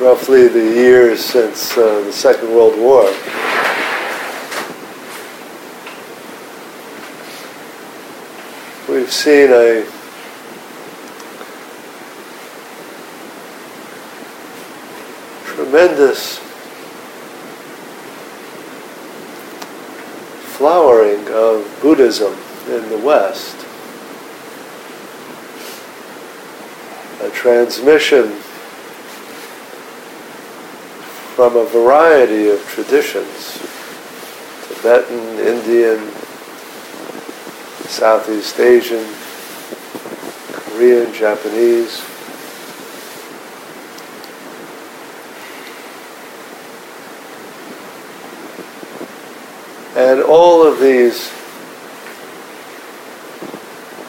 roughly the years since uh, the Second World War. We've seen a tremendous flowering of Buddhism in the West, a transmission from a variety of traditions Tibetan, Indian, Southeast Asian, Korean, Japanese. And all of these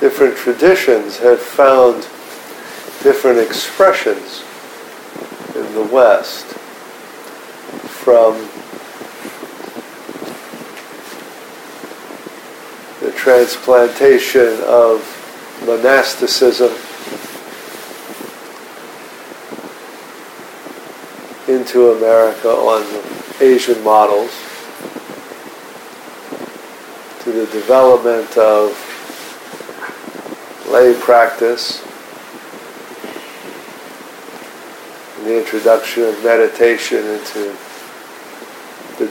different traditions have found different expressions in the West from the transplantation of monasticism into America on Asian models to the development of lay practice and the introduction of meditation into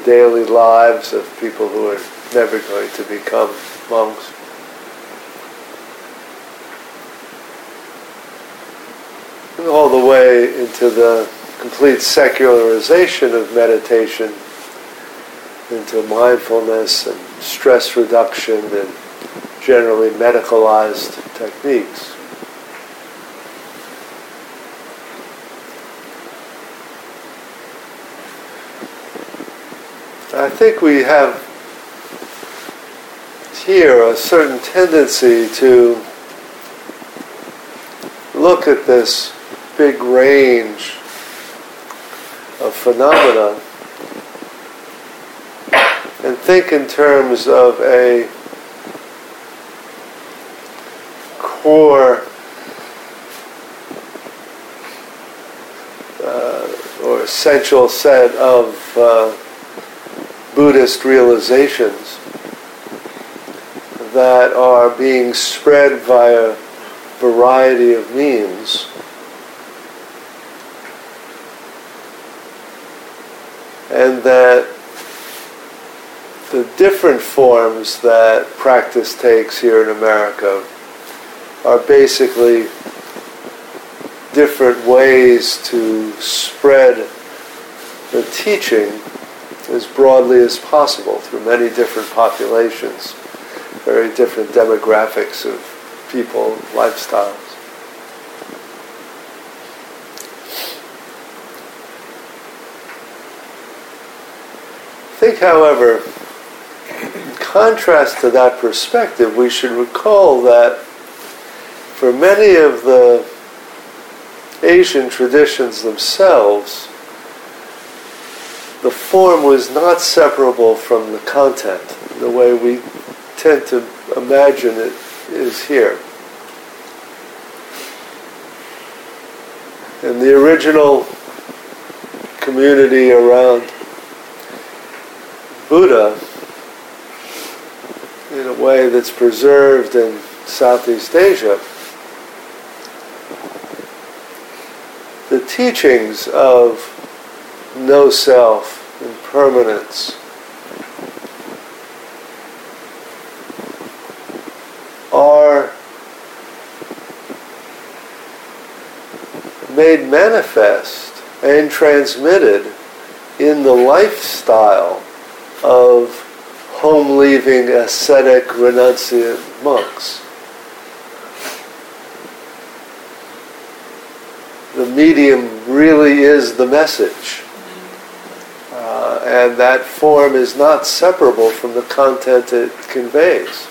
daily lives of people who are never going to become monks. All the way into the complete secularization of meditation into mindfulness and stress reduction and generally medicalized techniques. I think we have here a certain tendency to look at this big range of phenomena and think in terms of a core uh, or essential set of uh, Buddhist realizations that are being spread via variety of means. And that the different forms that practice takes here in America are basically different ways to spread the teaching as broadly as possible through many different populations, very different demographics of people, lifestyles. Think, however, in contrast to that perspective, we should recall that for many of the Asian traditions themselves, the form was not separable from the content, the way we tend to imagine it is here. And the original community around Buddha, in a way that's preserved in Southeast Asia, the teachings of no self, impermanence. Are made manifest and transmitted in the lifestyle of home leaving ascetic renunciant monks. the medium really is the message. And that form is not separable from the content it conveys.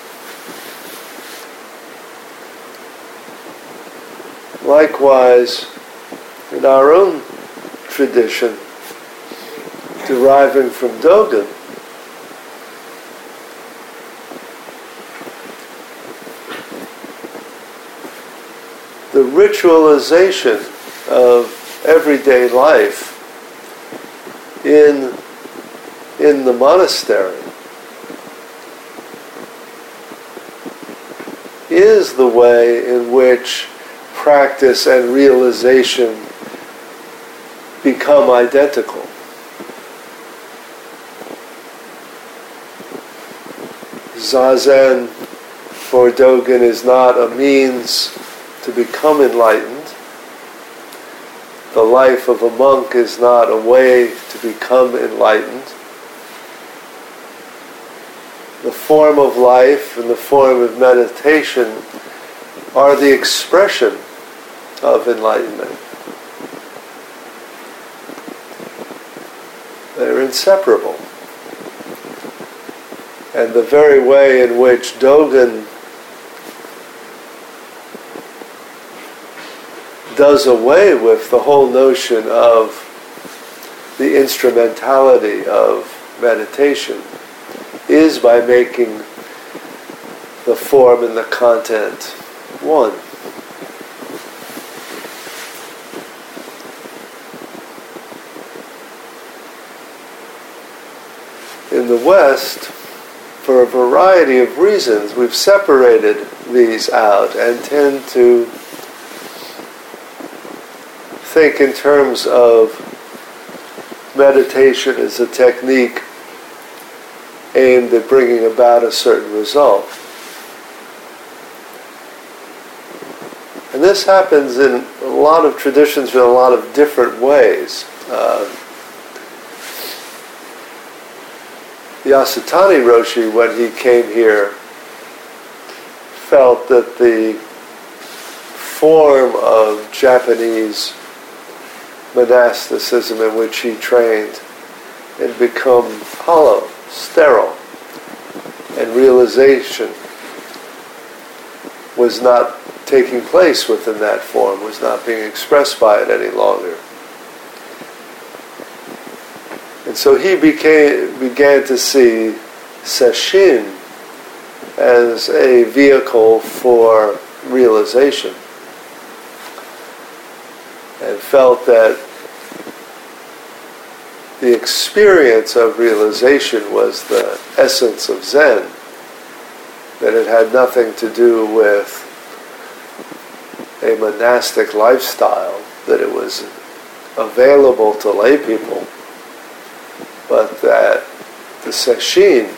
Likewise, in our own tradition, deriving from Dogen, the ritualization of everyday life in, in the monastery is the way in which practice and realization become identical. Zazen for Dogen is not a means to become enlightened. The life of a monk is not a way to become enlightened. The form of life and the form of meditation are the expression of enlightenment. They're inseparable. And the very way in which Dogen does away with the whole notion of the instrumentality of meditation is by making the form and the content one. In the West, for a variety of reasons, we've separated these out and tend to think in terms of meditation as a technique aimed at bringing about a certain result. And this happens in a lot of traditions in a lot of different ways. Uh, Yasutani Roshi, when he came here, felt that the form of Japanese monasticism in which he trained had become hollow, sterile, and realization was not taking place within that form, was not being expressed by it any longer. And so he became, began to see Sesshin as a vehicle for realization and felt that the experience of realization was the essence of Zen, that it had nothing to do with a monastic lifestyle, that it was available to lay people, but that the sesshin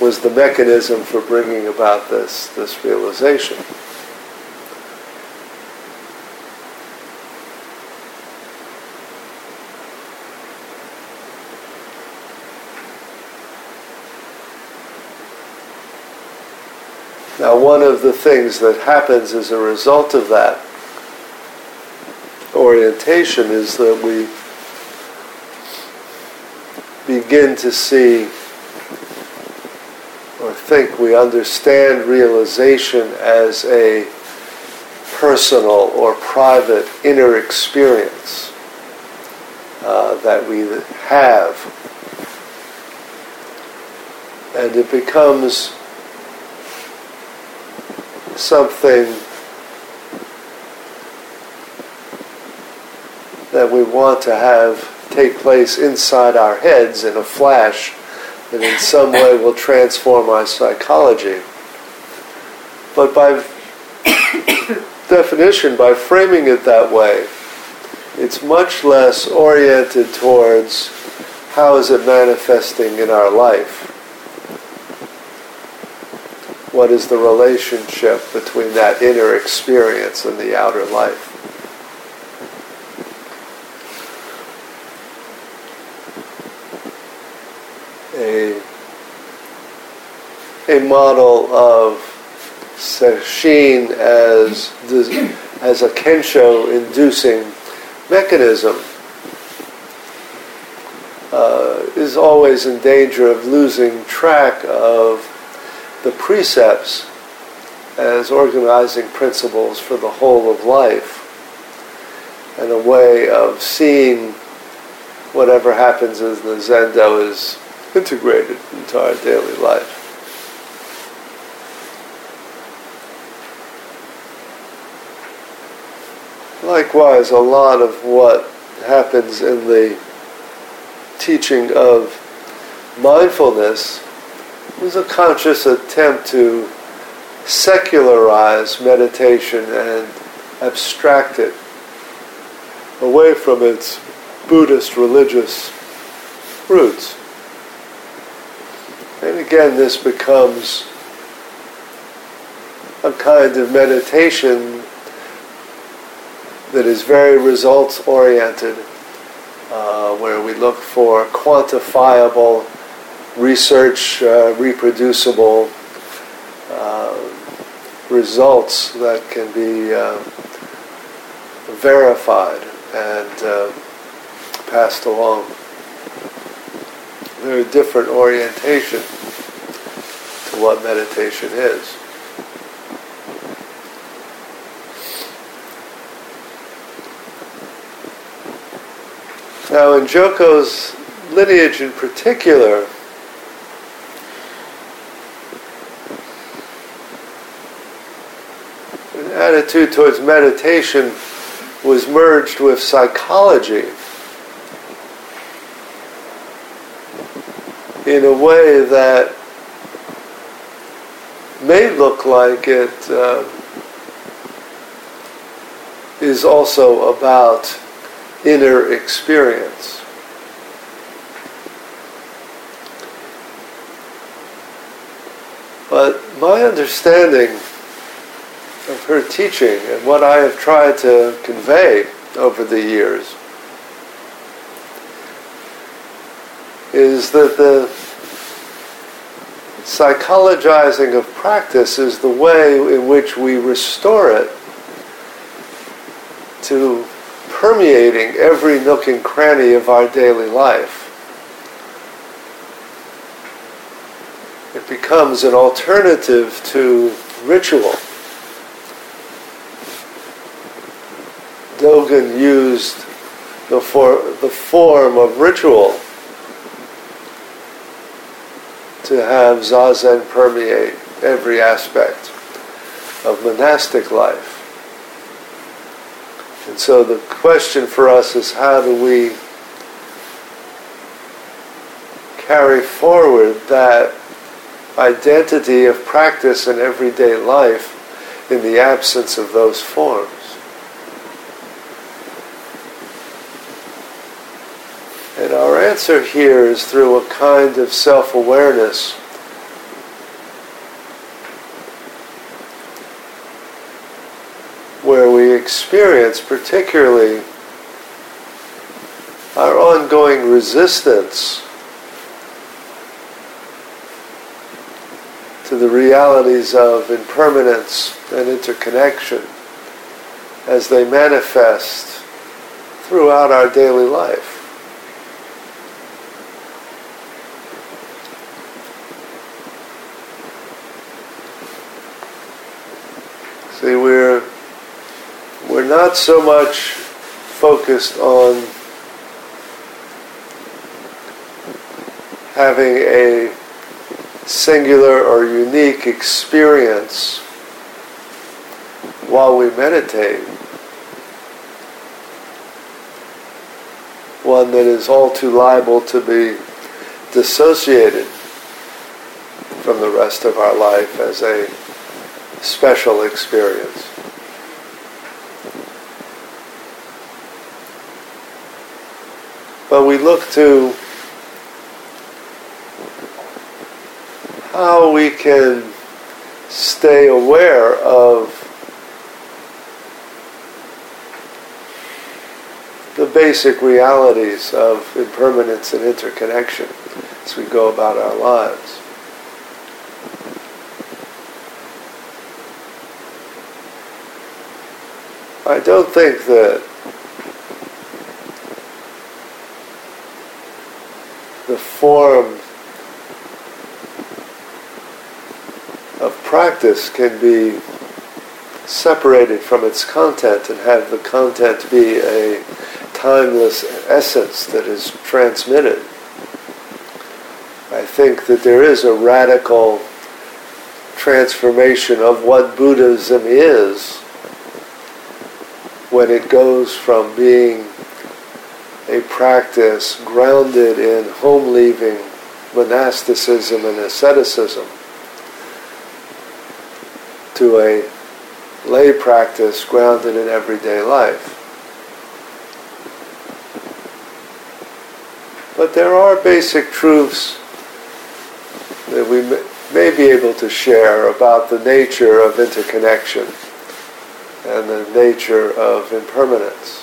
was the mechanism for bringing about this, this realization. Now, one of the things that happens as a result of that orientation is that we begin to see or think we understand realization as a personal or private inner experience uh, that we have. And it becomes something that we want to have take place inside our heads in a flash that in some way will transform our psychology. But by definition, by framing it that way, it's much less oriented towards how is it manifesting in our life what is the relationship between that inner experience and the outer life. A, a model of Sesshin as as a kensho inducing mechanism uh, is always in danger of losing track of the precepts as organizing principles for the whole of life and a way of seeing whatever happens in the Zendo is integrated into our daily life. Likewise, a lot of what happens in the teaching of mindfulness was a conscious attempt to secularize meditation and abstract it away from its Buddhist religious roots. And again, this becomes a kind of meditation that is very results oriented, uh, where we look for quantifiable research, uh, reproducible uh, results that can be uh, verified and uh, passed along. Very different orientation to what meditation is. Now, in Joko's lineage in particular, an attitude towards meditation was merged with psychology in a way that may look like it uh, is also about inner experience. But my understanding of her teaching and what I have tried to convey over the years is that the psychologizing of practice is the way in which we restore it to permeating every nook and cranny of our daily life. It becomes an alternative to ritual. Used the, for, the form of ritual to have zazen permeate every aspect of monastic life. And so the question for us is how do we carry forward that identity of practice in everyday life in the absence of those forms? And our answer here is through a kind of self awareness where we experience particularly our ongoing resistance to the realities of impermanence and interconnection as they manifest throughout our daily life. See, we're we're not so much focused on having a singular or unique experience while we meditate. One that is all too liable to be dissociated from the rest of our life as a special experience. But we look to how we can stay aware of the basic realities of impermanence and interconnection as we go about our lives. I don't think that the form of practice can be separated from its content and have the content be a timeless essence that is transmitted. I think that there is a radical transformation of what Buddhism is when it goes from being a practice grounded in home leaving monasticism and asceticism to a lay practice grounded in everyday life. But there are basic truths that we may be able to share about the nature of interconnection and the nature of impermanence.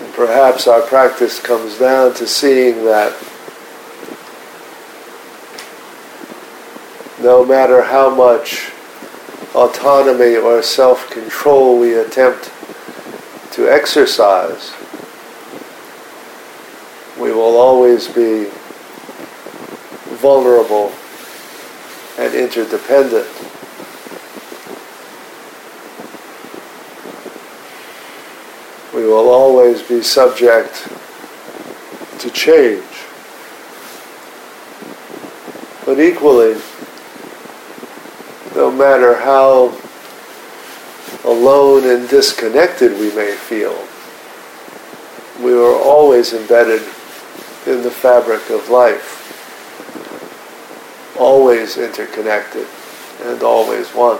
And perhaps our practice comes down to seeing that no matter how much autonomy or self control we attempt to exercise, we will always be vulnerable and interdependent. We will always be subject to change. But equally, no matter how alone and disconnected we may feel, we are always embedded in the fabric of life, always interconnected and always one.